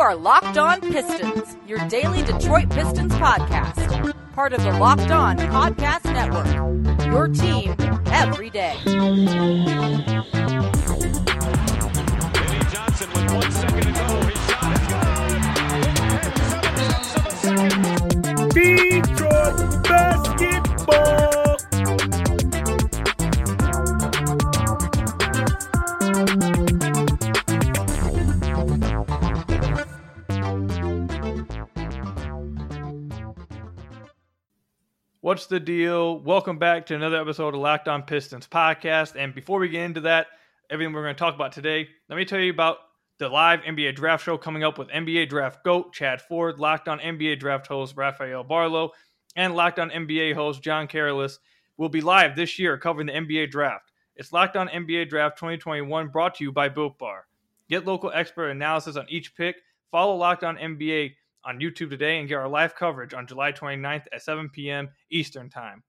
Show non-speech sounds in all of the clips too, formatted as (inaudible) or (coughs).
are Locked On Pistons, your daily Detroit Pistons podcast. Part of the Locked On Podcast Network. Your team every day. Eddie Johnson with one second What's the deal? Welcome back to another episode of Locked On Pistons podcast. And before we get into that, everything we're going to talk about today, let me tell you about the live NBA draft show coming up with NBA draft GOAT Chad Ford, Locked On NBA draft host Rafael Barlowe, and Locked On NBA host John Carolus will be live this year covering the NBA draft. It's Locked On NBA Draft 2021 brought to you by Built Bar. Get local expert analysis on each pick. Follow Locked On NBA on YouTube today and get our live coverage on July 29th at 7 p.m. Eastern Time.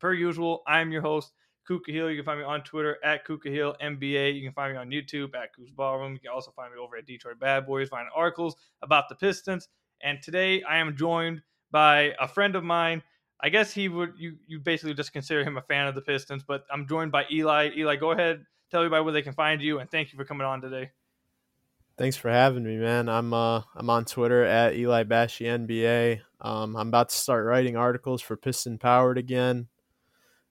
Per usual, I'm your host, Ku Khahil. You can find me on Twitter at Ku Khahil NBA. You can find me on YouTube at Coos Ballroom. You can also find me over at Detroit Bad Boys, find articles about the Pistons. And today I am joined by a friend of mine. I guess he would you you basically just consider him a fan of the Pistons, but I'm joined by Eli. Eli, go ahead, tell everybody where they can find you, and thank you for coming on today. Thanks for having me, man. I'm uh I'm on Twitter at Eli Bashi NBA. Um, I'm about to start writing articles for Piston Powered again.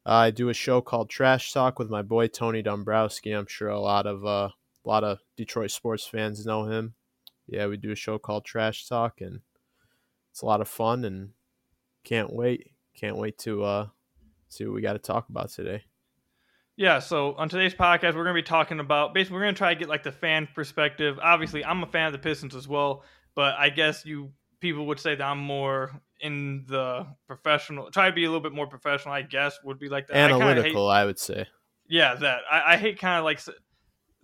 Uh, I do a show called Trash Talk with my boy Tony Dombrowski. I'm sure a lot of uh, a lot of Detroit sports fans know him. Yeah, we do a show called Trash Talk, and it's a lot of fun. And can't wait, can't wait to uh, see what we got to talk about today. Yeah, so on today's podcast, we're going to be talking about basically, we're going to try to get like the fan perspective. Obviously, I'm a fan of the Pistons as well, but I guess you people would say that I'm more in the professional, try to be a little bit more professional, I guess, would be like that. I Analytical, hate- I would say. yeah, that. I, I hate kind of like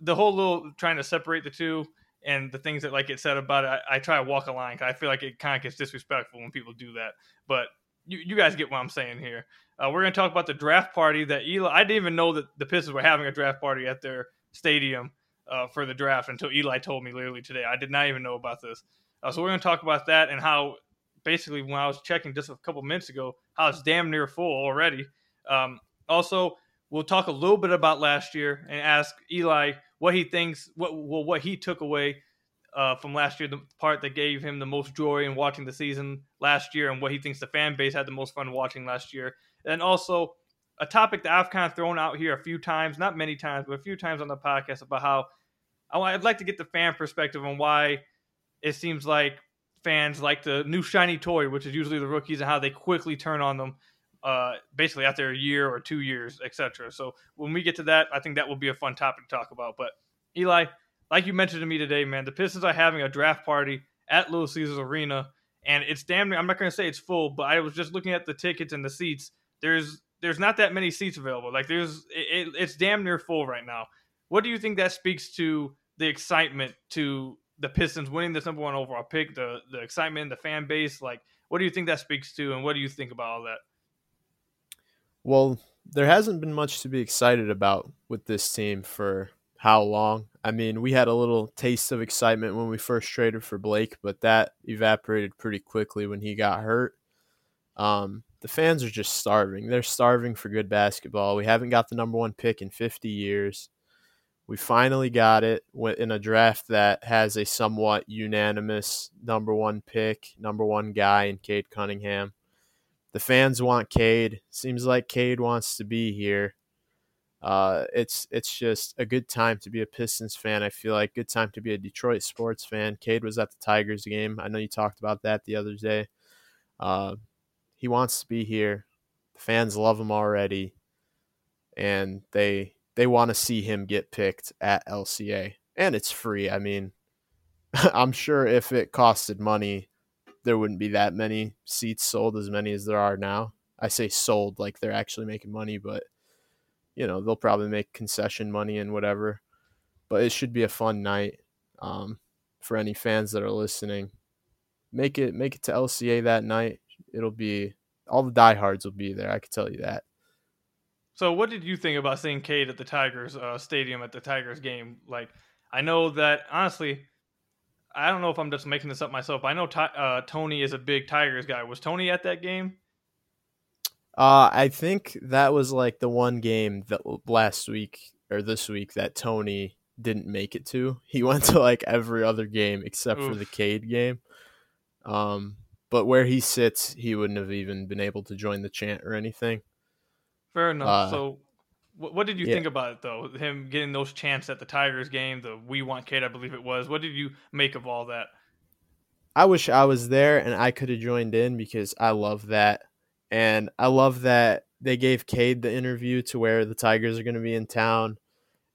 the whole little trying to separate the two and the things that like it said about it. I, I try to walk a line 'cause I feel like it kind of gets disrespectful when people do that. But you, you guys get what I'm saying here. Uh, we're going to talk about the draft party that Eli. I didn't even know that the Pistons were having a draft party at their stadium uh, for the draft until Eli told me literally today. I did not even know about this. Uh, so we're going to talk about that and how basically when I was checking just a couple minutes ago, how it's damn near full already. Um, also, we'll talk a little bit about last year and ask Eli what he thinks, what well, what he took away uh, from last year, the part that gave him the most joy in watching the season last year, and what he thinks the fan base had the most fun watching last year. And also a topic that I've kind of thrown out here a few times, not many times, but a few times on the podcast about how I'd like to get the fan perspective on why it seems like fans like the new shiny toy, which is usually the rookies, and how they quickly turn on them, uh, basically after a year or two years, etc. So when we get to that, I think that will be a fun topic to talk about. But Eli, like you mentioned to me today, man, the Pistons are having a draft party at Little Caesars Arena, and it's damn near. I'm not going to say it's full, but I was just looking at the tickets and the seats. There's there's not that many seats available. Like there's it, it, it's damn near full right now. What do you think that speaks to the excitement to the Pistons winning this number one overall pick, the the excitement, the fan base? Like, what do you think that speaks to, and what do you think about all that? Well, there hasn't been much to be excited about with this team for how long. I mean, we had a little taste of excitement when we first traded for Blake, but that evaporated pretty quickly when he got hurt. Um, the fans are just starving. They're starving for good basketball. We haven't got the number one pick in 50 years. We finally got it in a draft that has a somewhat unanimous number one pick, number one guy in Cade Cunningham. The fans want Cade. Seems like Cade wants to be here. Uh, it's it's just a good time to be a Pistons fan. I feel like good time to be a Detroit sports fan. Cade was at the Tigers game. I know you talked about that the other day. Uh, he wants to be here. The fans love him already, and they they want to see him get picked at LCA, and it's free. I mean, (laughs) I'm sure if it costed money, there wouldn't be that many seats sold as many as there are now. I say sold like they're actually making money, but you know they'll probably make concession money and whatever. But it should be a fun night um, for any fans that are listening. Make it make it to LCA that night. It'll be all the diehards will be there. I can tell you that. So, what did you think about seeing Cade at the Tigers uh, stadium at the Tigers game? Like, I know that honestly, I, don't know if I'm just making this up myself. I know uh, Tony is a big Tigers guy. Was Tony at that game? Uh, I think that was like the one game that last week or this week that Tony didn't make it to. He (laughs) went to like every other game except Oof. for the Cade game. Um, but where he sits, he wouldn't have even been able to join the chant or anything. Fair enough. Uh, so, what, what did you yeah. think about it though? Him getting those chants at the Tigers game, the "We Want Cade," I believe it was. What did you make of all that? I wish I was there and I could have joined in because I love that, and I love that they gave Cade the interview to where the Tigers are going to be in town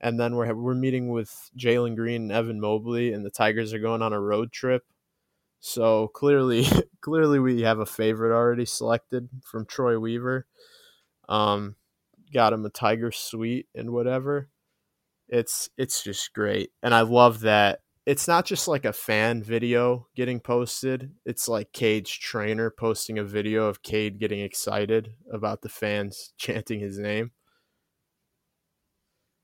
and then we're we're meeting with Jalen Green and Evan Mobley, and the Tigers are going on a road trip. So clearly, (laughs) clearly we have a favorite already selected from Troy Weaver. Um, got him a Tiger suite and whatever. It's it's just great, and I love that. It's not just like a fan video getting posted. It's like Cade's trainer posting a video of Cade getting excited about the fans (laughs) chanting his name.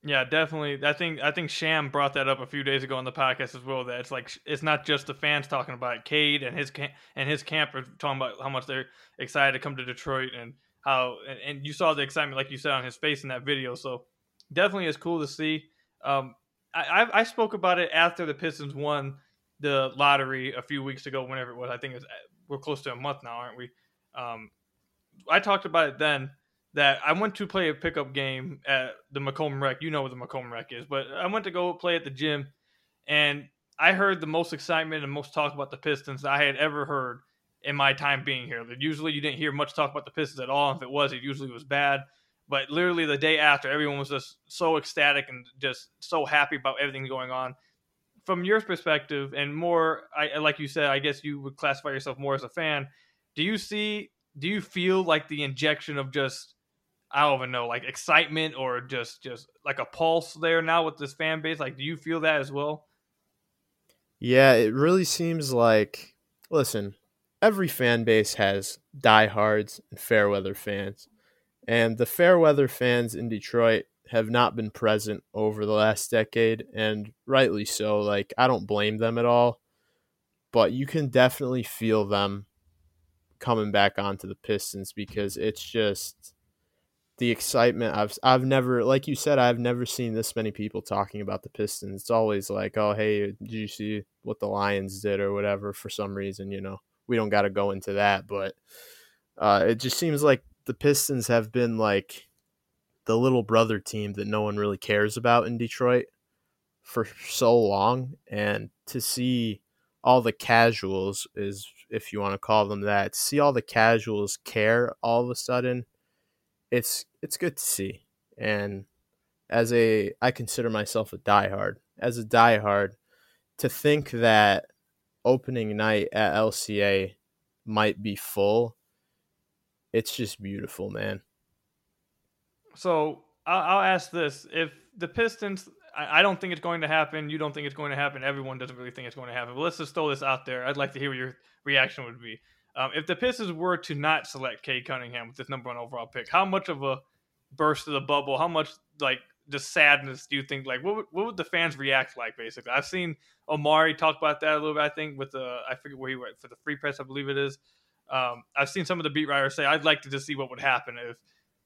Yeah, definitely. I think I think Sham brought that up a few days ago on the podcast as well. That it's like it's not just the fans talking about it. Cade and his camp and his camp are talking about how much they're excited to come to Detroit and how and, and, you saw the excitement like you said on his face in that video. So definitely it's cool to see. Um, I, I spoke about it after the Pistons won the lottery a few weeks ago, whenever it was. I think it's we're close to a month now, aren't we? Um, I talked about it then that I went to play a pickup game at the Macomb Rec. You know what the Macomb Rec is, but I went to go play at the gym, and I heard the most excitement and most talk about the Pistons I had ever heard in my time being here. That usually you didn't hear much talk about the Pistons at all. If it was, it usually was bad. But literally the day after, everyone was just so ecstatic and just so happy about everything going on. From your perspective, and more, I like you said, I guess you would classify yourself more as a fan. Do you see? Do you feel like the injection of just I don't even know, like excitement or just just like a pulse there now with this fan base? Like, do you feel that as well? Yeah, it really seems like. Listen, every fan base has diehards and fair weather fans, and the fair weather fans in Detroit have not been present over the last decade, and rightly so. Like, I don't blame them at all, but you can definitely feel them coming back onto the Pistons because it's just the excitement I've I've never like you said I've never seen this many people talking about the Pistons. It's always like, "Oh, hey, did you see what the Lions did or whatever for some reason, you know. We don't got to go into that, but uh, it just seems like the Pistons have been like the little brother team that no one really cares about in Detroit for so long and to see all the casuals is if you want to call them that, see all the casuals care all of a sudden it's it's good to see. And as a I consider myself a diehard. As a diehard, to think that opening night at LCA might be full, it's just beautiful, man. So I'll, ask this: If the Pistons, I, don't think it's going to happen. You don't think it's going to happen. Everyone doesn't really think it's going to happen. But let's just throw this out there. I'd like to hear what your reaction would be. Um, if the Pistons were to not select Cade Cunningham with this number one overall pick, how much of a burst of the bubble, how much like just sadness do you think? Like, what would, what would the fans react like? Basically, I've seen Omari talk about that a little bit. I think with the I forget where he went for the Free Press, I believe it is. Um, I've seen some of the beat writers say I'd like to just see what would happen if,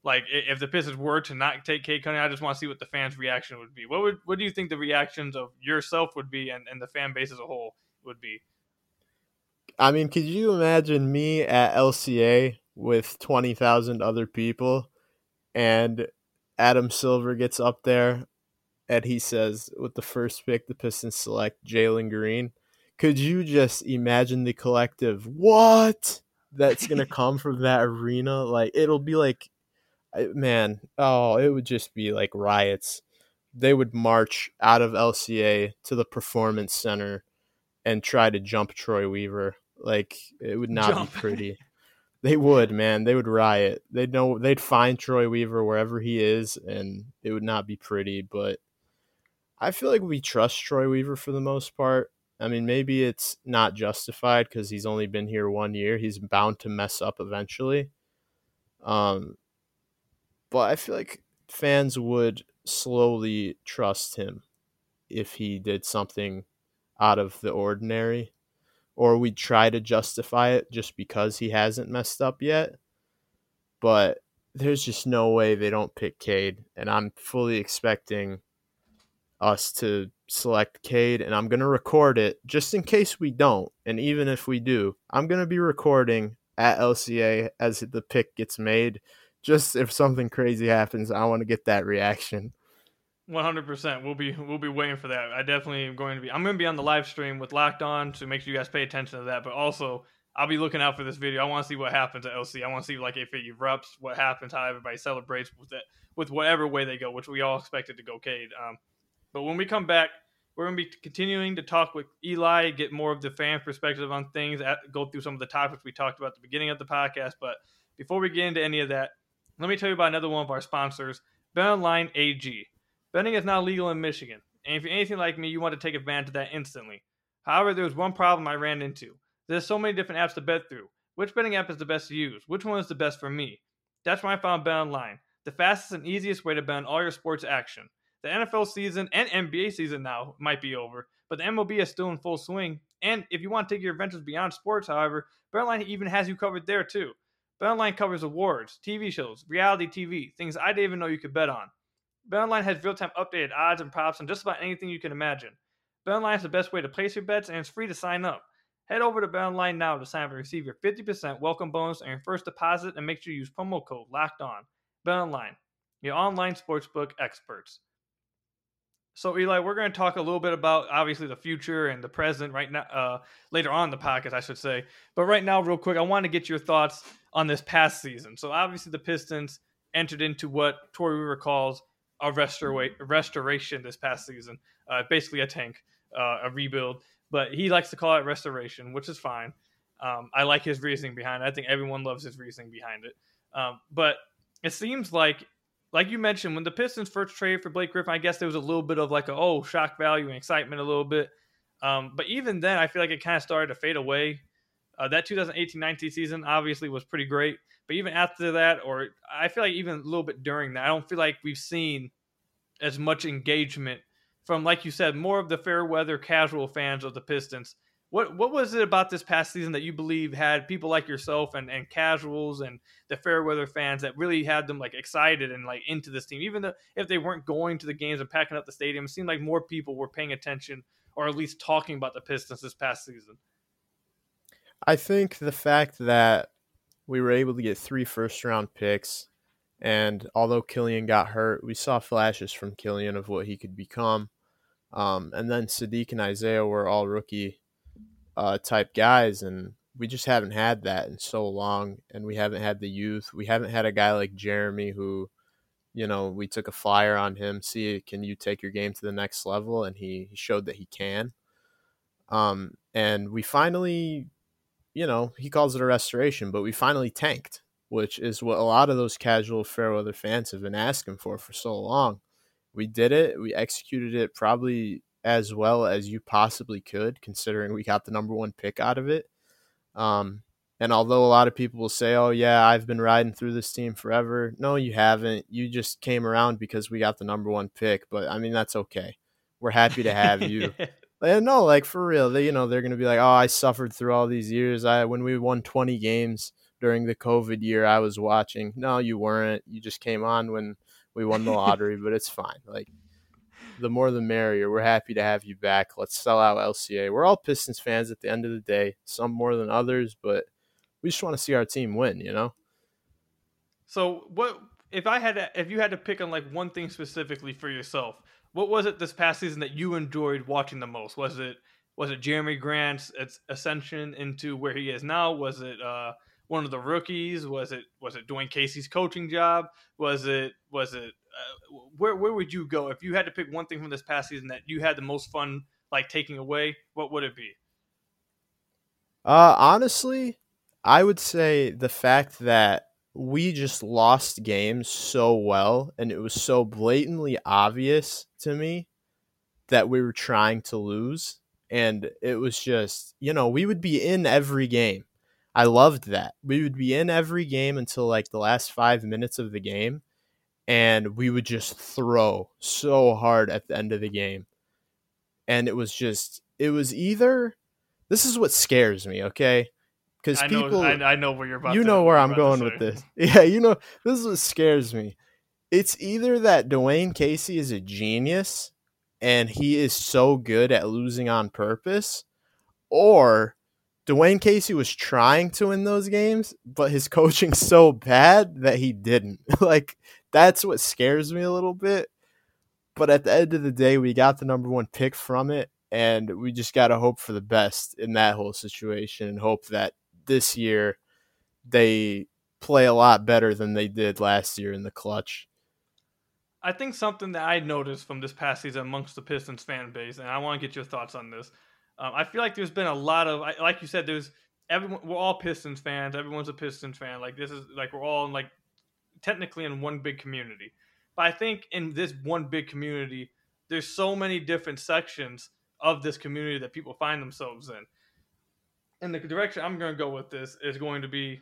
like, if the Pistons were to not take Cade Cunningham. I just want to see what the fans' reaction would be. What would what do you think the reactions of yourself would be and, and the fan base as a whole would be? I mean, could you imagine me at LCA with 20,000 other people and Adam Silver gets up there and he says, with the first pick, the Pistons select Jalen Green. Could you just imagine the collective, what? That's going (laughs) to come from that arena? Like, it'll be like, man, oh, it would just be like riots. They would march out of LCA to the Performance Center and try to jump Troy Weaver like it would not Jump. be (laughs) pretty. They would, man. They would riot. They'd know they'd find Troy Weaver wherever he is, and it would not be pretty. But I feel like we trust Troy Weaver for the most part. I mean, maybe it's not justified because he's only been here one year. He's bound to mess up eventually. Um, but I feel like fans would slowly trust him if he did something out of the ordinary, or we'd try to justify it just because he hasn't messed up yet. But there's just no way they don't pick Cade, and I'm fully expecting us to select Cade, and I'm gonna record it just in case we don't, and even if we do, I'm gonna be recording at LCA as the pick gets made. Just if something crazy happens, I want to get that reaction. One hundred percent. We'll be we'll be waiting for that. I definitely am going to be. I'm going to be on the live stream with Locked On, so make sure you guys pay attention to that. But also, I'll be looking out for this video. I want to see what happens at LC. I want to see like if it erupts, what happens, how everybody celebrates with it, with whatever way they go, which we all expected to go Cade. Um, but when we come back, we're going to be continuing to talk with Eli, get more of the fan perspective on things, at, go through some of the topics we talked about at the beginning of the podcast. But before we get into any of that, let me tell you about another one of our sponsors, BetOnline AG. Betting is now legal in Michigan, and if you're anything like me, you want to take advantage of that instantly. However, there was one problem I ran into. There's so many different apps to bet through. Which betting app is the best to use? Which one is the best for me? That's when I found BetOnline, the fastest and easiest way to bet on all your sports action. The NFL season and NBA season now might be over, but the MLB is still in full swing. And if you want to take your adventures beyond sports, however, BetOnline even has you covered there too. BetOnline covers awards, TV shows, reality TV, things I didn't even know you could bet on. BetOnline has real-time updated odds and props on just about anything you can imagine. BetOnline is the best way to place your bets, and it's free to sign up. Head over to BetOnline now to sign up and receive your 50% welcome bonus on your first deposit, and make sure you use promo code Locked On. BetOnline, your online sportsbook experts. So Eli, we're going to talk a little bit about obviously the future and the present right now. Uh, later on the podcast, I should say. But right now, real quick, I want to get your thoughts on this past season. So obviously, the Pistons entered into what Troy Weaver calls a restora- restoration this past season. Uh, basically, a tank, uh, a rebuild. But he likes to call it restoration, which is fine. Um, I like his reasoning behind it. I think everyone loves his reasoning behind it. Um, but it seems like, like you mentioned, when the Pistons first traded for Blake Griffin, I guess there was a little bit of like a oh shock value and excitement a little bit. Um, but even then, I feel like it kind of started to fade away. Uh, that 2018-19 season obviously was pretty great, but even after that, or I feel like even a little bit during that, I don't feel like we've seen as much engagement from, like you said, more of the fair weather casual fans of the Pistons. What what was it about this past season that you believe had people like yourself and, and casuals and the fair weather fans that really had them like excited and like into this team, even though if they weren't going to the games and packing up the stadium, it seemed like more people were paying attention or at least talking about the Pistons this past season. I think the fact that we were able to get three first round picks, and although Killian got hurt, we saw flashes from Killian of what he could become. Um, and then Sadiq and Isaiah were all rookie uh, type guys, and we just haven't had that in so long. And we haven't had the youth. We haven't had a guy like Jerami who, you know, we took a flyer on him. See, can you take your game to the next level? And he, he showed that he can. Um, and we finally you know, he calls it a restoration, but we finally tanked, which is what a lot of those casual Fairweather fans have been asking for for so long. We did it. We executed it probably as well as you possibly could, considering we got the number one pick out of it. Um, and although a lot of people will say, "Oh yeah, I've been riding through this team forever," no, you haven't. You just came around because we got the number one pick. But I mean, that's okay. We're happy to have you. (laughs) No, like for real, they you know they're gonna be like, oh, I suffered through all these years. I when we won 20 games during the COVID year, I was watching. No, you weren't. You just came on when we won the lottery, but it's fine. Like the more the merrier. We're happy to have you back. Let's sell out LCA. We're all Pistons fans at the end of the day. Some more than others, but we just want to see our team win. You know. So what if I had to, if you had to pick on like one thing specifically for yourself? What was it this past season that you enjoyed watching the most? Was it was it Jerami Grant's ascension into where he is now? Was it uh, one of the rookies? Was it was it Dwane Casey's coaching job? Was it was it uh, where where would you go if you had to pick one thing from this past season that you had the most fun like taking away? What would it be? Uh, honestly, I would say the fact that we just lost games so well and it was so blatantly obvious to me that we were trying to lose. And it was just you know we would be in every game. I loved that. We would be in every game until like the last five minutes of the game and we would just throw so hard at the end of the game. And it was just it was either this is what scares me, okay? Because I know, people, I, I know where you're about. you to, know where I'm going with this. (laughs) Yeah, you know this is what scares me. It's either that Dwane Casey is a genius and he is so good at losing on purpose, or Dwane Casey was trying to win those games, but his (laughs) coaching's so bad that he didn't. (laughs) like that's what scares me a little bit. But at the end of the day, we got the number one pick from it, and we just got to hope for the best in that whole situation and hope that this year they play a lot better than they did last year in the clutch. I think something that I noticed from this past season amongst the Pistons fan base, and I want to get your thoughts on this. Um, I feel like there's been a lot of, like you said, there's everyone. We're all Pistons fans. Everyone's a Pistons fan. Like this is like we're all in like technically in one big community. But I think in this one big community, there's so many different sections of this community that people find themselves in. And the direction I'm going to go with this is going to be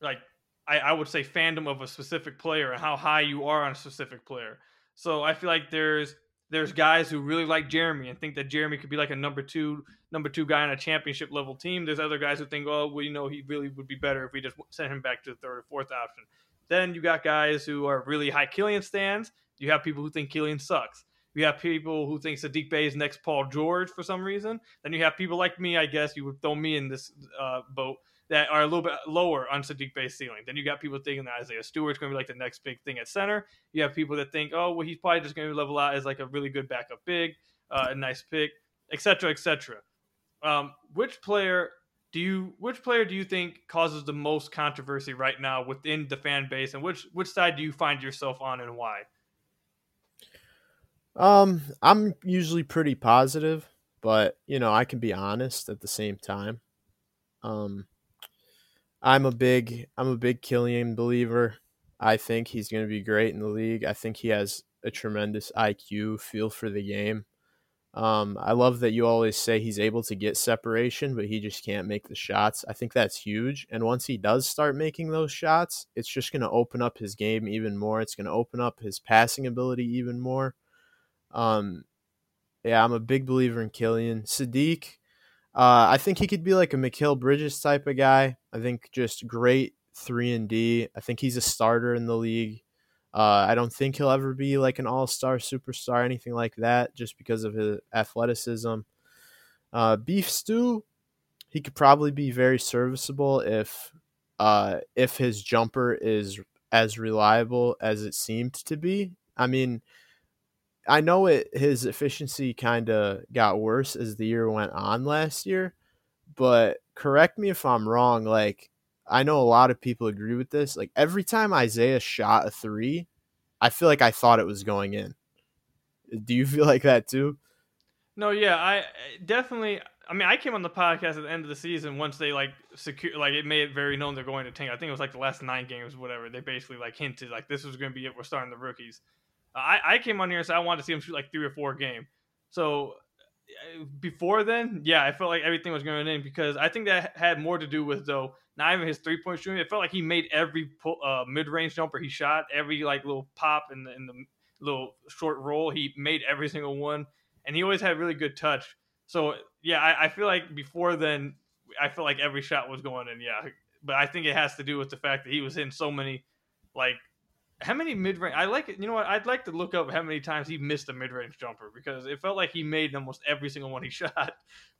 like I, I would say fandom of a specific player and how high you are on a specific player. So I feel like there's there's guys who really like Jerami and think that Jerami could be like a number two number two guy on a championship level team. There's other guys who think, oh, well, you know, he really would be better if we just sent him back to the third or fourth option. Then you got guys who are really high Killian stands. You have people who think Killian sucks. You have people who think Sadiq Bey is next Paul George for some reason. Then you have people like me, I guess you would throw me in this uh, boat that are a little bit lower on Sadiq Bey's ceiling. Then you got people thinking that Isaiah Stewart's going to be like the next big thing at center. You have people that think, oh, well, he's probably just going to level out as like a really good backup big, uh, a nice pick, etc., etc. Um, which player do you which player do you think causes the most controversy right now within the fan base, and which which side do you find yourself on, and why? Um, I'm usually pretty positive, but you know, I can be honest at the same time. Um, I'm a big I'm a big Killian believer. I think he's going to be great in the league. I think he has a tremendous IQ, feel for the game. Um, I love that you always say he's able to get separation, but he just can't make the shots. I think that's huge. And once he does start making those shots, it's just going to open up his game even more. It's going to open up his passing ability even more. Um, yeah, I'm a big believer in Killian. Sadiq, uh, I think he could be like a Mikal Bridges type of guy. I think just great three and D. I think he's a starter in the league. Uh, I don't think he'll ever be like an all star superstar, anything like that, just because of his athleticism. Uh, Beef Stew, he could probably be very serviceable if uh, if his jumper is as reliable as it seemed to be. I mean, I know it his efficiency kind of got worse as the year went on last year, but correct me if I'm wrong. Like I know a lot of people agree with this. Like every time Isaiah shot a three, I feel like I thought it was going in. Do you (laughs) feel like that too? No, yeah, I eh, definitely. I mean, I came on the podcast at the end of the season once they like secure, like it made it very known they're going to tank. I think it was like the last nine games, whatever. They basically like hinted like this was going to be it. We're starting the rookies. I, I came on here and said I wanted to see him shoot like three or four game. So uh, before then, yeah, I felt like everything was going in because I think that had more to do with though not even his three point shooting. It felt like he made every uh, mid range jumper he shot, every like little pop in the in the little short roll. He made every single one, and he always had really good touch. So yeah, I, I feel like before then, I felt like every shot was going in. Yeah, but I think it has to do with the fact that he was in so many like how many mid range? I like it. You know what? I'd like to look up how many times he missed a mid range jumper because it felt like he made almost every single one he (laughs) shot.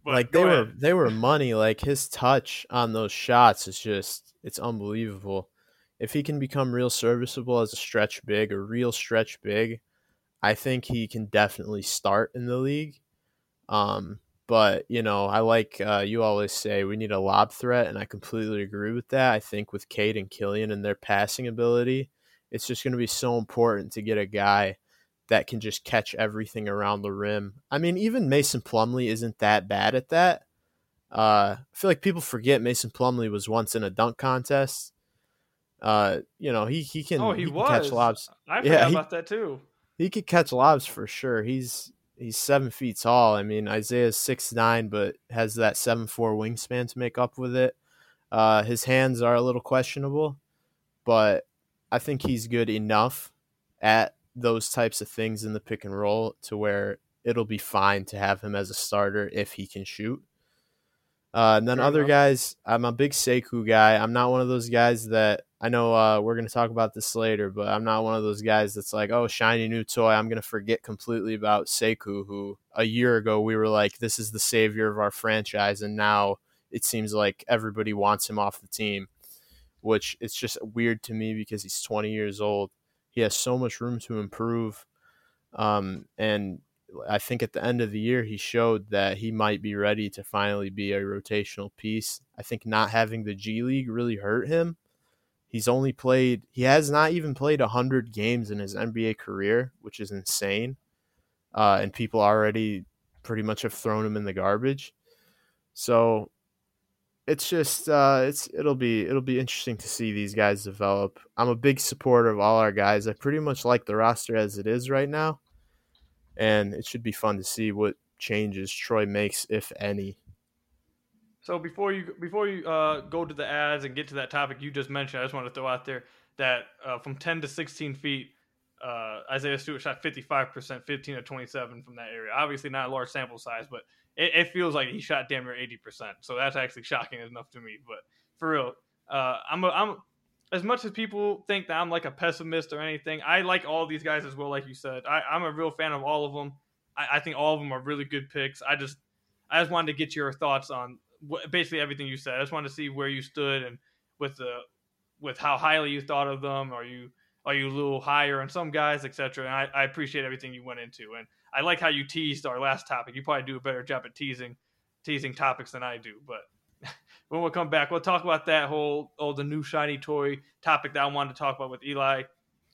But like they were they were money. Like his touch on those shots is just it's unbelievable. If he can become real serviceable as a stretch big, a real stretch big, I think he can definitely start in the league. Um, but you know, I like uh, you always say we need a lob threat, and I completely agree with that. I think with Cade and Killian and their passing ability, it's just going to be so important to get a guy that can just catch everything around the rim. I mean, even Mason Plumlee isn't that bad at that. Uh, I feel like people forget Mason Plumlee was once in a dunk contest. Uh, you know, he he can oh, he, can catch lobs. I Yeah, forgot he- about that too. He could catch lobs for sure. He's he's seven feet tall. I mean, Isaiah's six nine, but has that seven four wingspan to make up with it. Uh, his hands are a little questionable, but I think he's good enough at those types of things in the pick and roll to where it'll be fine to have him as a starter if he can shoot. Uh, and then Fair other enough. guys, I'm a big Sekou guy. I'm not one of those guys that I know uh, we're going to talk about this later, but I'm not one of those guys that's like, oh, shiny new toy. I'm going to forget completely about Sekou, who a year ago we were like, this is the savior of our franchise, and now it seems like everybody wants him off the team, which it's just weird to me because he's 20 years old. He has so much room to improve, um, and I think at the end of the year, he showed that he might be ready to finally be a rotational piece. I think not having the G League really hurt him. He's only played, he has not even played 100 games in his NBA career, which is insane. Uh, and people already pretty much have thrown him in the garbage. So it's just uh, it's it'll be it'll be interesting to see these guys develop. I'm a big supporter of all our guys. I pretty much like the roster as it is right now and it should be fun to see what changes Troy makes, if any. So before you before you uh, go to the ads and get to that topic you just mentioned, I just want to throw out there that uh, from 10 to 16 feet, uh, Isaiah Stewart shot 55%, 15 to 27 from that area. Obviously not a large sample size, but it, it feels like he shot damn near 80%. So that's actually shocking enough to me. But for real, uh, I'm a, I'm as much as people think that I'm like a pessimist or anything. I like all these guys as well, like you said. I, I'm a real fan of all of them. I, I think all of them are really good picks. I just I just wanted to get your thoughts on wh- basically everything you said. I just wanted to see where you stood and with the with how highly you thought of them. Are you are you a little higher on some guys, etc. And I, I appreciate everything you went into, and I like how you teased our last topic. You probably do a better job at teasing teasing topics than I do, but. (laughs) When we come back, we'll talk about that whole oh the new shiny toy topic that I wanted to talk about with Eli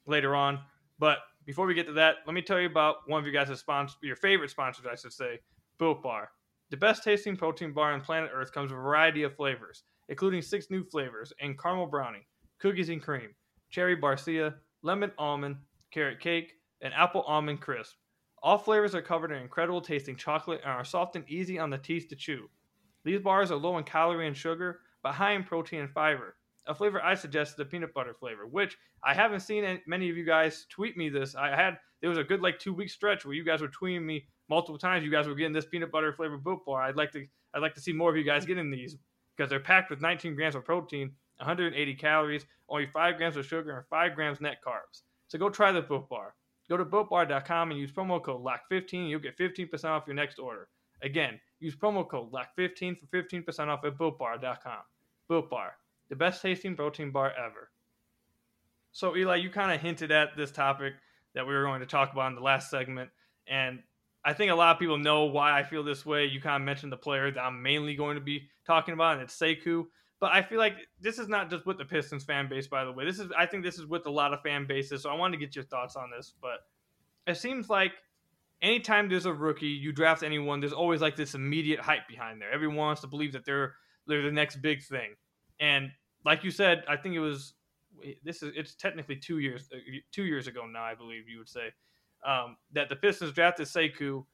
later on. But before we get to that, let me tell you about one of your guys' sponsors, your favorite sponsors, I should say, Built Bar. The best tasting protein bar on planet Earth comes with a variety of flavors, including six new flavors in caramel brownie, cookies and cream, cherry barcia, lemon almond, carrot cake, and apple almond crisp. All flavors are covered in incredible tasting chocolate and are soft and easy on the teeth to chew. These bars are low in calorie and sugar, but high in protein and fiber. A flavor I suggest is the peanut butter flavor, which I haven't seen any- many of you guys tweet me this. I had there was a good like two week stretch where you guys were tweeting me multiple times. You guys were getting this peanut butter flavor built bar. I'd like to I'd like to see more of you guys getting these because they're packed with 19 grams of protein, 180 calories, only five grams of sugar, and five grams net carbs. So go try the Built Bar. Go to builtbar.com and use promo code LOCK15. You'll get 15% off your next order. Again, use promo code LOCK15 for 15% off at builtbar.com. Built Bar, the best tasting protein bar ever. So, Eli, you kind of hinted at this topic that we were going to talk about in the last segment. And I think a lot of people know why I feel this way. You kind of mentioned the player that I'm mainly going to be talking about, and it's Sekou. But I feel like this is not just with the Pistons fan base, by the way. This is I think this is with a lot of fan bases. So I wanted to get your thoughts on this. But it seems like anytime there's a rookie, you draft anyone, there's always like this immediate hype behind there. Everyone wants to believe that they're they're the next big thing. And like you said, I think it was this is it's technically two years uh, two years ago now, I believe you would say um, that the Pistons drafted Sekou,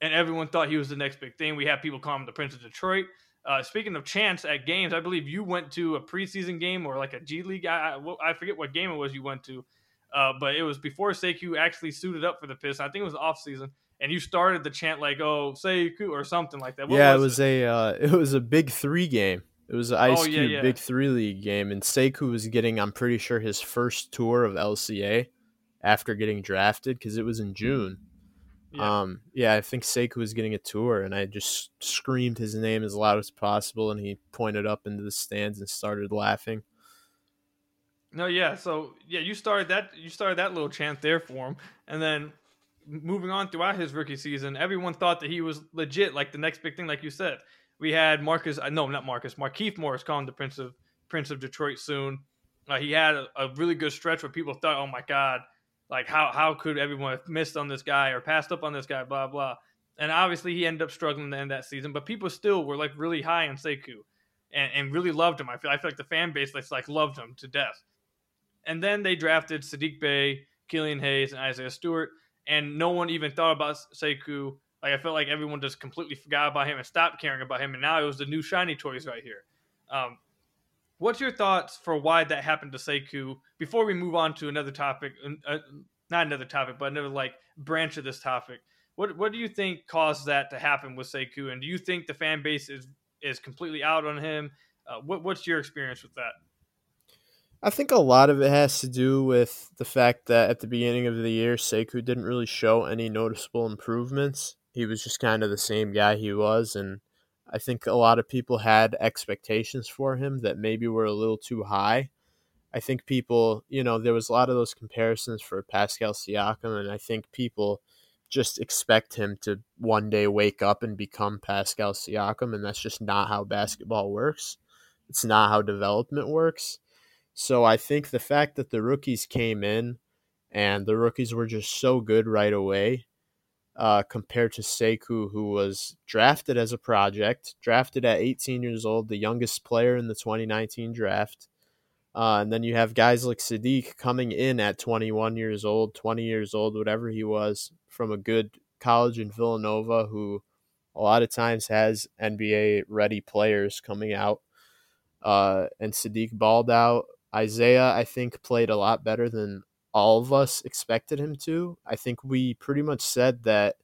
and everyone thought he was the next big thing. We have people call him the Prince of Detroit. Uh, speaking of chance at games, I believe you went to a preseason game or like a G League. I, I, I forget what game it was you went to, uh, but it was before Sekou actually suited up for the Pistons. I think it was off season, and you started the chant like "Oh Sekou" or something like that. What yeah, was it was a uh, it was a big three game. It was an Ice Oh, yeah, Cube yeah. Big Three League game, and Sekou was getting, I'm pretty sure, his first tour of LCA after getting drafted because it was in June. Yeah. Um, yeah, I think Sekou was getting a tour, and I just screamed his name as loud as possible, and he pointed up into the stands and started laughing. No, yeah. So yeah, you started that. You started that little chant there for him, and then moving on throughout his rookie season, everyone thought that he was legit, like the next big thing, like you said. We had Marcus, uh, no, not Marcus, Markieff Morris calling the Prince of Prince of Detroit soon. Uh, he had a, a really good stretch where people thought, "Oh my God, like how how could everyone have missed on this guy or passed up on this guy?" Blah blah. And obviously, he ended up struggling to end that season, but people still were like really high on Sekou and, and really loved him. I feel I feel like the fan base like, loved him to death. And then they drafted Sadiq Bey, Killian Hayes, and Isaiah Stewart, and no one even thought about Sekou. Like I felt like everyone just completely forgot about him and stopped caring about him, and now it was the new shiny toys right here. Um, what's your thoughts for why that happened to Sekou? Before we move on to another topic, uh, not another topic, but another like branch of this topic. What what do you think caused that to happen with Sekou? And do you think the fan base is is completely out on him? Uh, what what's your experience with that? I think a lot of it has to do with the fact that at the beginning of the year, Sekou didn't really show any noticeable improvements. He was just kind of the same guy he was, and I think a lot of people had expectations for him that maybe were a little too high. I think people, you know, there was a lot of those comparisons for Pascal Siakam, and I think people just expect him to one day wake up and become Pascal Siakam, and that's just not how basketball works. It's not how development works. So I think the fact that the rookies came in and the rookies were just so good right away uh, compared to Sekou, who was drafted as a project, drafted at 18 years old, the youngest player in the 2019 draft. Uh, and then you have guys like Sadiq coming in at 21 years old, 20 years old, whatever he was, from a good college in Villanova, who a lot of times has NBA ready players coming out. Uh, and Sadiq balled out. Isaiah, I think, played a lot better than all of us expected him to. I think we pretty much said that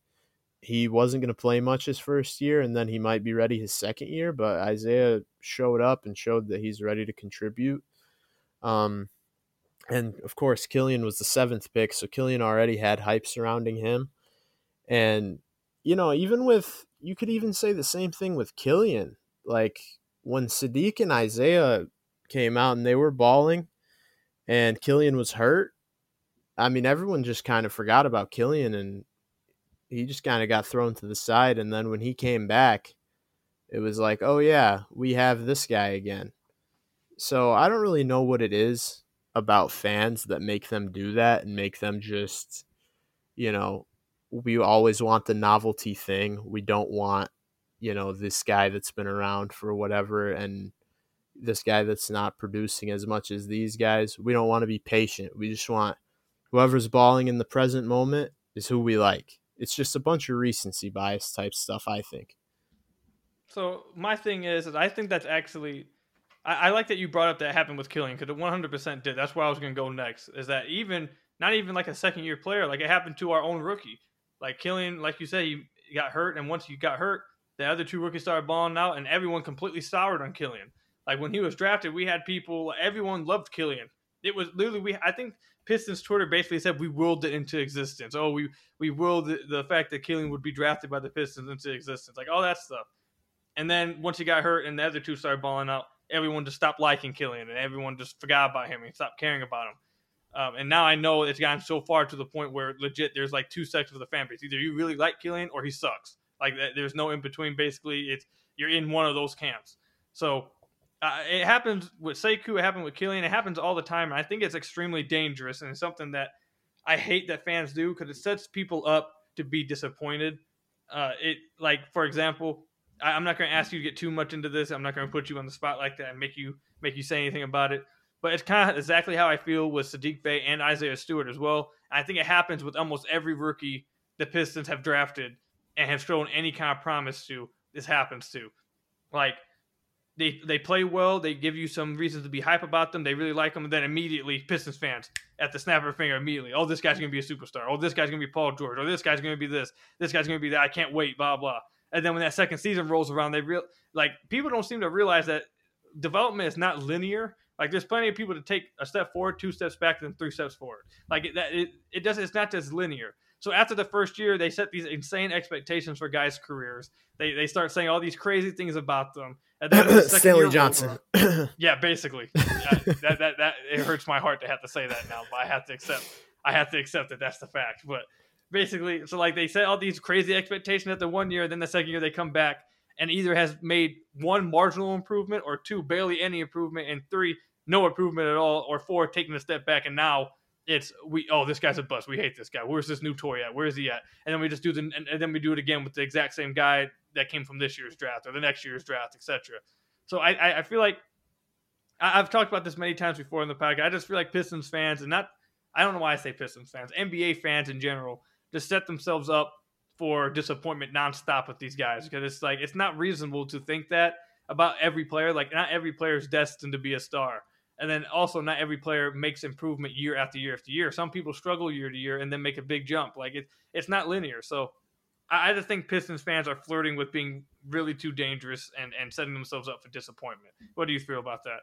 he wasn't going to play much his first year and then he might be ready his second year, but Isaiah showed up and showed that he's ready to contribute. Um, and of course, Killian was the seventh pick, so Killian already had hype surrounding him. And, you know, even with, you could even say the same thing with Killian. Like, when Sadiq and Isaiah came out and they were balling and Killian was hurt, I mean, everyone just kind of forgot about Killian and he just kind of got thrown to the side. And then when he came back, it was like, oh, yeah, we have this guy again. So I don't really know what it is about fans that make them do that and make them just, you know, we always want the novelty thing. We don't want, you know, this guy that's been around for whatever and this guy that's not producing as much as these guys. We don't want to be patient. We just want whoever's balling in the present moment is who we like. It's just a bunch of recency bias type stuff, I think. So my thing is, is I think that's actually, I, I like that you brought up that happened with Killian because it 100% did. That's where I was going to go next. Is that even not even like a second year player, like it happened to our own rookie, like Killian, like you said, he got hurt, and once he got hurt, the other two rookies started balling out, and everyone completely soured on Killian. Like when he was drafted, we had people, everyone loved Killian. It was literally we. I think Pistons Twitter basically said we willed it into existence. Oh, we we willed the, the fact that Killian would be drafted by the Pistons into existence, like all that stuff. And then once he got hurt and the other two started balling out, everyone just stopped liking Killian and everyone just forgot about him and stopped caring about him. Um, and now I know it's gotten so far to the point where legit there's like two sections of the fan base. Either you really like Killian or he sucks. Like there's no in between. Basically, it's you're in one of those camps. So uh, it happens with Sekou, it happened with Killian, it happens all the time. I think it's extremely dangerous and it's something that I hate that fans do because it sets people up to be disappointed. Uh, it like for example, I, am not going to ask you to get too much into this. I'm not going to put you on the spot like that and make you make you say anything about it. But it's kind of exactly how I feel with Sadiq Bey and Isaiah Stewart as well. I think it happens with almost every rookie the Pistons have drafted and have shown any kind of promise to. This happens to, like they they play well. They give you some reasons to be hype about them. They really like them, and then immediately Pistons fans at the snap of a finger immediately. Oh, this guy's gonna be a superstar. Oh, this guy's gonna be Paul George. Oh, this guy's gonna be this. This guy's gonna be that. I can't wait. Blah blah. And then when that second season rolls around, they real like people don't seem to realize that development is not linear. Like there's plenty of people to take a step forward, two steps back, then three steps forward. Like that, it, it does. It's not just linear. So after the first year, they set these insane expectations for guys' careers. They they start saying all these crazy things about them. And then the (coughs) Stanley Johnson. (coughs) yeah, basically. Yeah, that, that that it hurts my heart to have to say that now, but I have to accept. I have to accept that that's the fact. But basically, so like they set all these crazy expectations at the one year, then the second year they come back and either has made one marginal improvement or two barely any improvement, and three no improvement at all, or four taking a step back, and now it's we oh this guy's a bust. We hate this guy. Where's this new toy at? Where's he at? And then we just do the and, and then we do it again with the exact same guy that came from this year's draft or the next year's draft, etc. So I, I, I feel like I, have talked about this many times before in the podcast. I just feel like Pistons fans and not I don't know why I say Pistons fans, NBA fans in general, just set themselves up for disappointment nonstop with these guys because it's like it's not reasonable to think that about every player. Like not every player is destined to be a star. And then also, not every player makes improvement year after year after year. Some people struggle year to year and then make a big jump. Like it, it's not linear. So I, I just think Pistons fans are flirting with being really too dangerous and and setting themselves up for disappointment. What do you feel about that?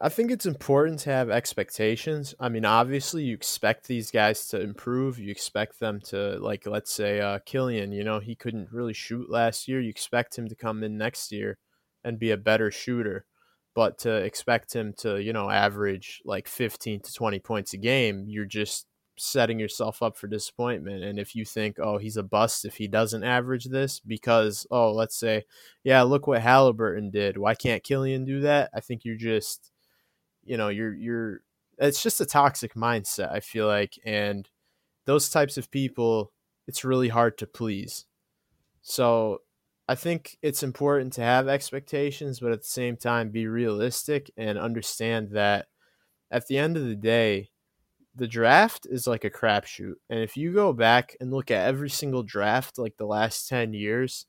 I think it's important to have expectations. I mean, obviously, you expect these guys to improve. You expect them to, like, let's say, uh, Killian, you know, he couldn't really shoot last year. You expect him to come in next year and be a better shooter. But to expect him to, you know, average like 15 to 20 points a game, you're just setting yourself up for disappointment. And if you think, oh, he's a bust if he doesn't average this, because, oh, let's say, yeah, look what Halliburton did. Why can't Killian do that? I think you're just you know you're you're it's just a toxic mindset i feel like and those types of people it's really hard to please so i think it's important to have expectations but at the same time be realistic and understand that at the end of the day the draft is like a crapshoot and if you go back and look at every single draft like the last 10 years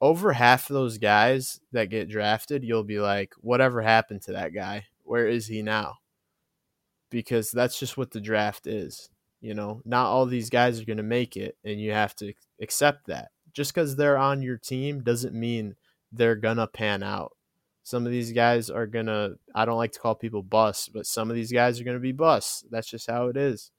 over half of those guys that get drafted you'll be like whatever happened to that guy where is he now? Because that's just what the draft is. You know, not all these guys are going to make it, and you have to accept that. Just because they're on your team doesn't mean they're to pan out. Some of these guys are to, I don't like to call people busts, but some of these guys are to be busts. That's just how it is.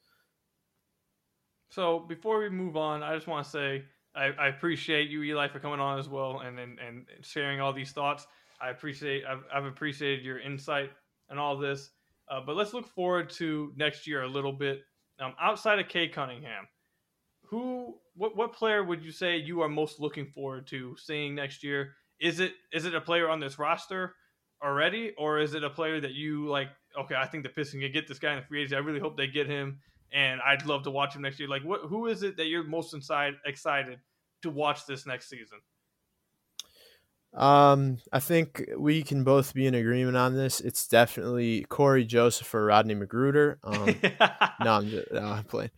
So before we move on, I just want to say I, I appreciate you, Eli, for coming on as well and, and, and sharing all these thoughts. I appreciate I've, I've appreciated your insight and all this. Uh, but let's look forward to next year a little bit. Um, outside of Cade Cunningham, who what what player would you say you are most looking forward to seeing next year? Is it is it a player on this roster already, or is it a player that you like? Okay, I think the Pistons can get this guy in the free agency. I really hope they get him, and I'd love to watch him next year. Like, what who is it that you're most inside excited to watch this next season? Um, I think we can both be in agreement on this. It's definitely Cory Joseph or Rodney McGruder. Um, (laughs) no, I'm just no, I'm playing.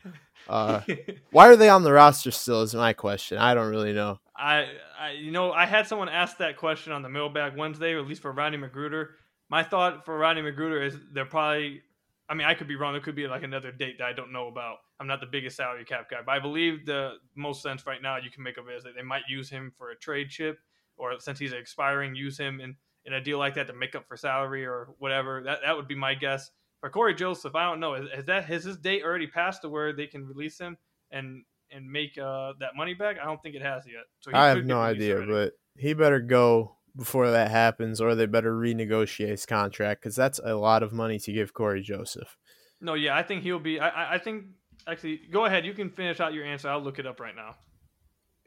Uh, (laughs) why are they on the roster still? Is my question. I don't really know. I, I, you know, I had someone ask that question on the mailbag Wednesday, or at least for Rodney McGruder. My thought for Rodney McGruder is they're probably. I mean, I could be wrong. There could be like another date that I don't know about. I'm not the biggest salary cap guy, but I believe the most sense right now you can make of it is that they might use him for a trade chip or since he's expiring, use him in, in a deal like that to make up for salary or whatever. That that would be my guess. For Cory Joseph, I don't know. Has that has his date already passed to where they can release him and and make uh, that money back? I don't think it has yet. So I have no idea, already. but he better go before that happens, or they better renegotiate his contract because that's a lot of money to give Cory Joseph. No, yeah, I think he'll be. I, I think actually, go ahead. You can finish out your answer. I'll look it up right now.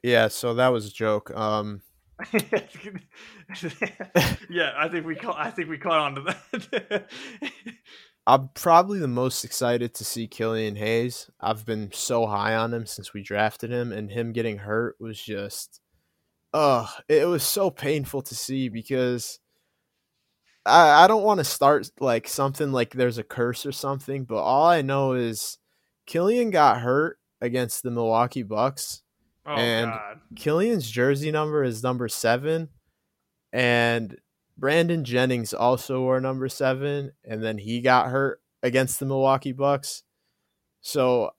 Yeah, so that was a joke. Um, (laughs) yeah, I think we caught. I think we caught on to that. (laughs) I'm probably the most excited to see Killian Hayes. I've been so high on him since we drafted him, and him getting hurt was just, uh, it was so painful to see because I, I don't want to start like something like there's a curse or something, but all I know is Killian got hurt against the Milwaukee Bucks Oh, and God. Killian's jersey number is number seven, and Brandon Jennings also wore number seven, and then he got hurt against the Milwaukee Bucks. So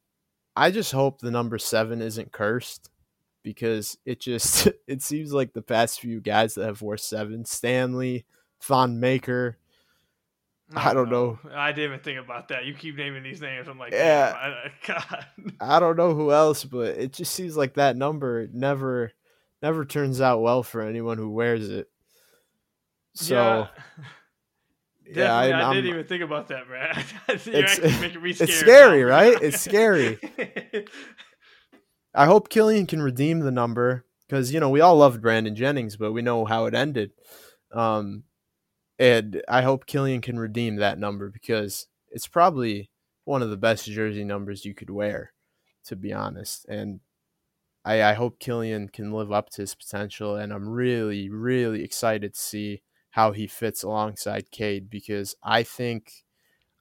I just hope the number seven isn't cursed because it just (laughs) it seems like the past few guys that have wore seven, Stanley, Thon Maker, I don't know. know. I didn't even think about that. You keep naming these names. I'm like, yeah, I, (laughs) God. I don't know who else, but it just seems like that number never, never turns out well for anyone who wears it. So, yeah, (laughs) yeah I, I didn't even think about that, man. (laughs) You're it's, (laughs) it's scary, now. right? It's scary. I hope Killian can redeem the number because you know we all loved Brandon Jennings, but we know how it ended. Um, and I hope Killian can redeem that number because it's probably one of the best jersey numbers you could wear, to be honest. And I, I hope Killian can live up to his potential. And I'm really, really excited to see how he fits alongside Cade because I think,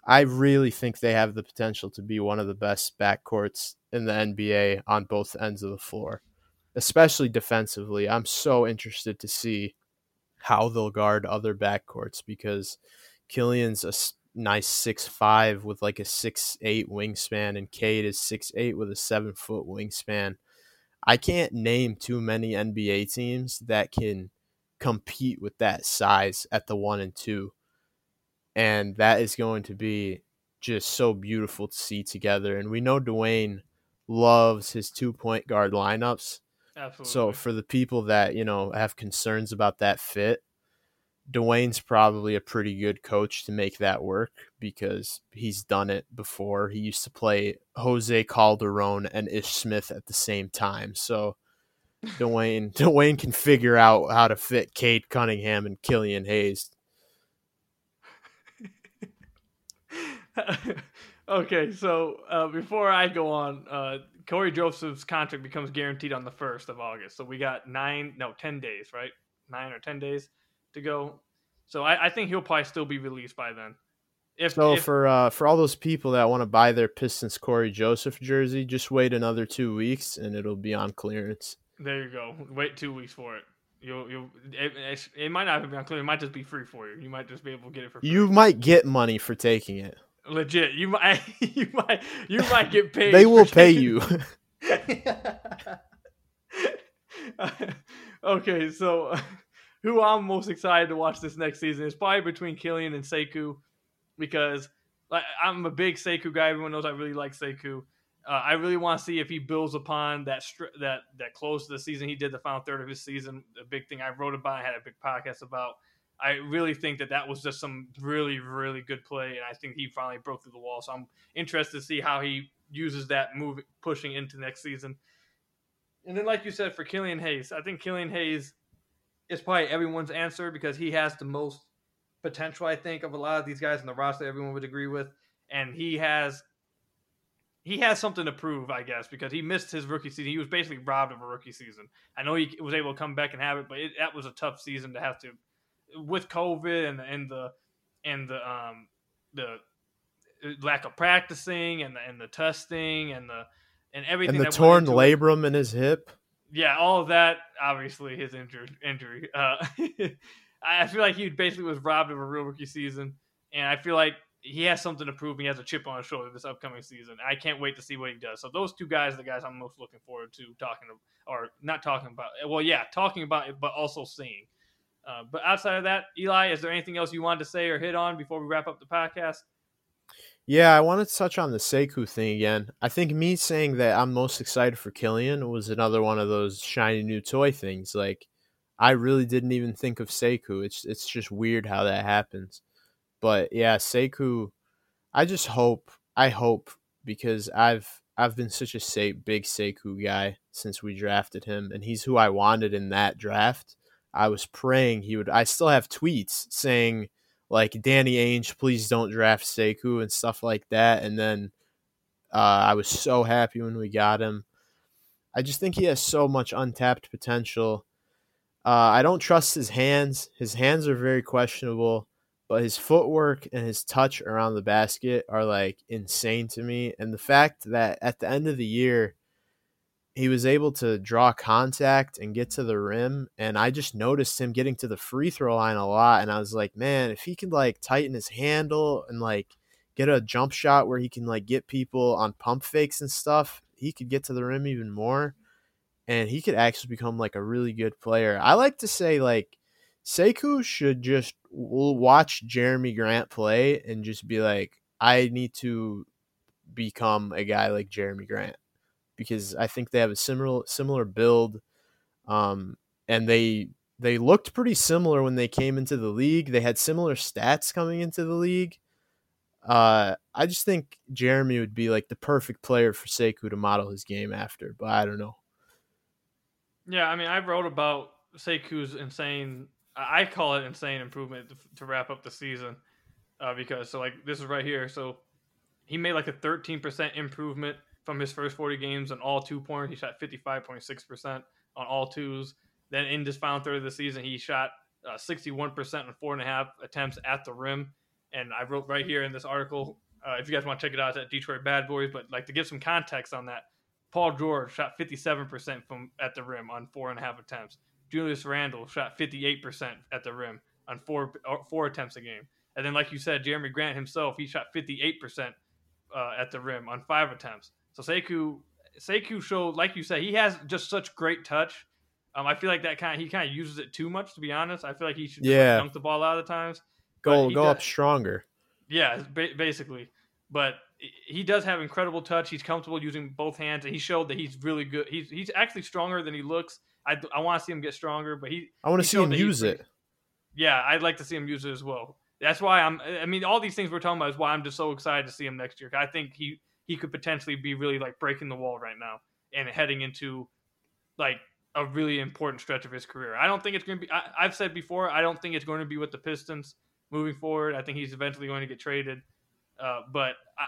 I really think they have the potential to be one of the best backcourts in the NBA on both ends of the floor, especially defensively. I'm so interested to see how they'll guard other backcourts because Killian's a nice six five with like a six eight wingspan, and Cade is six eight with a seven foot wingspan. I can't name too many NBA teams that can compete with that size at the one and two. And that is going to be just so beautiful to see together. And we know Dwane loves his two point guard lineups. Absolutely. So for the people that, you know, have concerns about that fit, Dwane's probably a pretty good coach to make that work because he's done it before. He used to play Jose Calderon and Ish Smith at the same time. So Dwane (laughs) Dwane can figure out how to fit Cade Cunningham and Killian Hayes. (laughs) okay, so uh, before I go on, uh, Cory Joseph's contract becomes guaranteed on the first of August. So we got nine, no, ten days, right? Nine or ten days to go. So I, I think he'll probably still be released by then. If, So if- for uh, for all those people that want to buy their Pistons Cory Joseph jersey, just wait another two weeks and it'll be on clearance. There you go. Wait two weeks for it. You'll you'll it, it, it might not be on clear. It might just be free for you. You might just be able to get it for free. You might get money for taking it. legit. You might (laughs) you might you might get (laughs) paid. They will pay you. (laughs) okay, so who I'm most excited to watch this next season is probably between Killian and Sekou because like I'm a big Sekou guy. Everyone knows I really like Sekou. Uh, I really want to see if he builds upon that str- that that close to the season he did the final third of his season. The big thing I wrote about, I had a big podcast about. I really think that that was just some really really good play, and I think he finally broke through the wall. So I'm interested to see how he uses that move pushing into next season. And then, like you said, for Killian Hayes, I think Killian Hayes is probably everyone's answer because he has the most potential, I think, of a lot of these guys in the roster. Everyone would agree with, and he has he has something to prove, I guess, because he missed his rookie season. He was basically robbed of a rookie season. I know he was able to come back and have it, but it, that was a tough season to have to with COVID and the and the and the um the lack of practicing and the and the testing and the and everything and the that torn into it labrum in his hip. yeah, all of that obviously his injury injury. Uh, (laughs) I feel like he basically was robbed of a real rookie season, and I feel like he has something to prove. He has a chip on his shoulder this upcoming season. I can't wait to see what he does. So those two guys, are the guys I'm most looking forward to talking to, or not talking about. Well, yeah, talking about it, but also seeing. Uh, but outside of that, Eli, is there anything else you wanted to say or hit on before we wrap up the podcast? Yeah, I wanted to touch on the Sekou thing again. I think me saying that I'm most excited for Killian was another one of those shiny new toy things. Like, I really didn't even think of Sekou. It's it's just weird how that happens. But yeah, Sekou, I just hope I hope because I've I've been such a big Sekou guy since we drafted him, and he's who I wanted in that draft. I was praying he would. I still have tweets saying like Danny Ainge, please don't draft Sekou and stuff like that. And then uh, I was so happy when we got him. I just think he has so much untapped potential. Uh, I don't trust his hands. His hands are very questionable, but his footwork and his touch around the basket are like insane to me. And the fact that at the end of the year, he was able to draw contact and get to the rim and i just noticed him getting to the free throw line a lot and i was like man if he could like tighten his handle and like get a jump shot where he can like get people on pump fakes and stuff he could get to the rim even more and he could actually become like a really good player i like to say like Sekou should just watch Jerami Grant play and just be like, I need to become a guy like Jerami Grant because I think they have a similar similar build, um, and they they looked pretty similar when they came into the league. They had similar stats coming into the league. Uh, I just think Jerami would be like the perfect player for Sekou to model his game after, but I don't know. Yeah, I mean, I wrote about Sekou's insane. I call it insane improvement to, to wrap up the season, uh, because so like this is right here. So he made like a 13% improvement from his first 40 games on all two pointers. He shot 55.6% on all twos. Then in this final third of the season, he shot uh, 61% on four and a half attempts at the rim. And I wrote right here in this article, uh, if you guys want to check it out, it's at Detroit Bad Boys. But like to give some context on that, Paul George shot 57% from at the rim on four and a half attempts. Julius Randle shot 58% at the rim on four four attempts a game. And then, like you said, Jerami Grant himself, he shot 58% uh, at the rim on five attempts. So Sekou, Sekou showed, like you said, he has just such great touch. Um, I feel like that kind of he kind of uses it too much. To be honest, I feel like he should just, like, Yeah. dunk the ball out of the times. Go go does- up stronger. Yeah, ba- basically. But he does have incredible touch. He's comfortable using both hands, and he showed that he's really good. He's he's actually stronger than he looks. I, I want to see him get stronger, but he I want to see him use it. yeah, I'd like to see him use it as well. That's why I'm. I mean, all these things we're talking about is why I'm just so excited to see him next year. I think he he could potentially be really like breaking the wall right now and heading into like a really important stretch of his career. I don't think it's going to be. I, I've said before, I don't think it's going to be with the Pistons moving forward. I think he's eventually going to get traded. Uh, but I,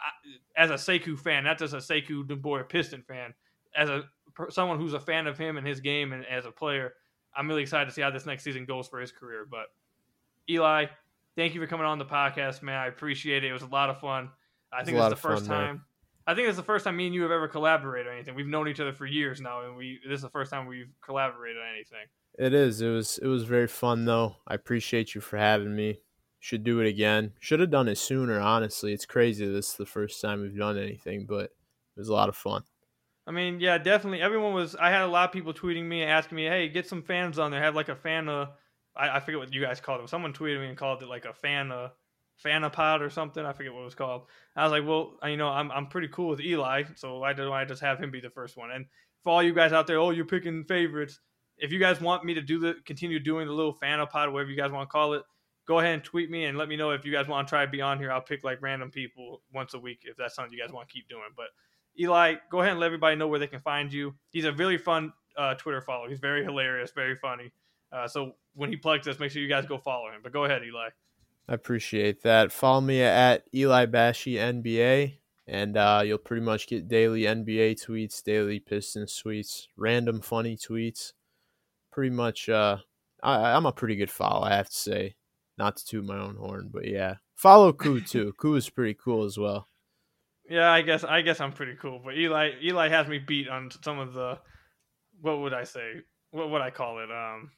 as a Sekou fan, not just a Sekou Doumbouya Piston fan, as a someone who's a fan of him and his game and as a player, I'm really excited to see how this next season goes for his career. But Eli, thank you for coming on the podcast, man. I appreciate it. It was a lot of fun. I think this the first fun, man. time. I think it's the first time me and you have ever collaborated on anything. We've known each other for years now, and we this is the first time we've collaborated on anything. It is. It was. It was very fun though. I appreciate you for having me. Should do it again. Should have done it sooner. Honestly, it's crazy. This is the first time we've done anything, but it was a lot of fun. I mean, yeah, definitely. Everyone was. I had a lot of people tweeting me and asking me, "Hey, get some fans on there. Have like a fan uh I, I forget what you guys called it. Someone tweeted me and called it like a fan uh fanapod or something. I forget what it was called. I was like, well, you know, I'm I'm pretty cool with Eli, so why do I just have him be the first one? And for all you guys out there, oh, you're picking favorites. If you guys want me to do the continue doing the little fanapod, whatever you guys want to call it, go ahead and tweet me and let me know if you guys want to try to be on here. I'll pick like random people once a week if that's something you guys want to keep doing. But Eli, go ahead and let everybody know where they can find you. He's a really fun uh, Twitter follow. He's very hilarious, very funny. Uh, so when he plugs us, make sure you guys go follow him. But go ahead, Eli. I appreciate that. Follow me at Eli Bashi NBA, and uh, you'll pretty much get daily NBA tweets, daily Pistons tweets, random funny tweets. Pretty much, uh, I, I'm a pretty good follow, I have to say. Not to toot my own horn, but yeah. Follow Ku too. (laughs) Ku is pretty cool as well. Yeah, I guess I guess I'm pretty cool. But Eli Eli has me beat on some of the what would I say? What would I call it? Um,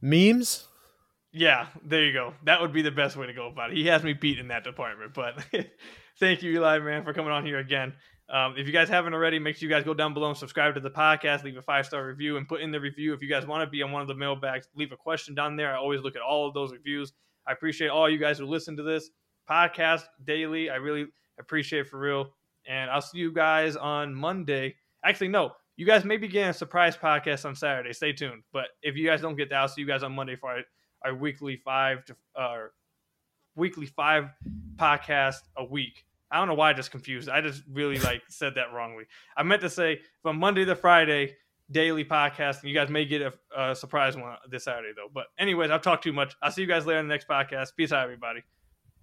Memes? Yeah, there you go. That would be the best way to go about it. He has me beat in that department. But (laughs) thank you, Eli, man, for coming on here again. Um, if you guys haven't already, make sure you guys go down below and subscribe to the podcast, leave a five star review, and put in the review. If you guys want to be on one of the mailbags, leave a question down there. I always look at all of those reviews. I appreciate all you guys who listen to this podcast daily. I really appreciate it for real. And I'll see you guys on Monday. Actually, no, you guys may be getting a surprise podcast on Saturday. Stay tuned. But if you guys don't get that, I'll see you guys on Monday for our, our weekly five to uh, weekly five podcast a week. I don't know why I just confused. I just really like (laughs) said that wrongly. I meant to say from Monday to Friday daily podcast. And you guys may get a, a surprise one this Saturday though. But anyways, I've talked too much. I'll see you guys later in the next podcast. Peace out, everybody.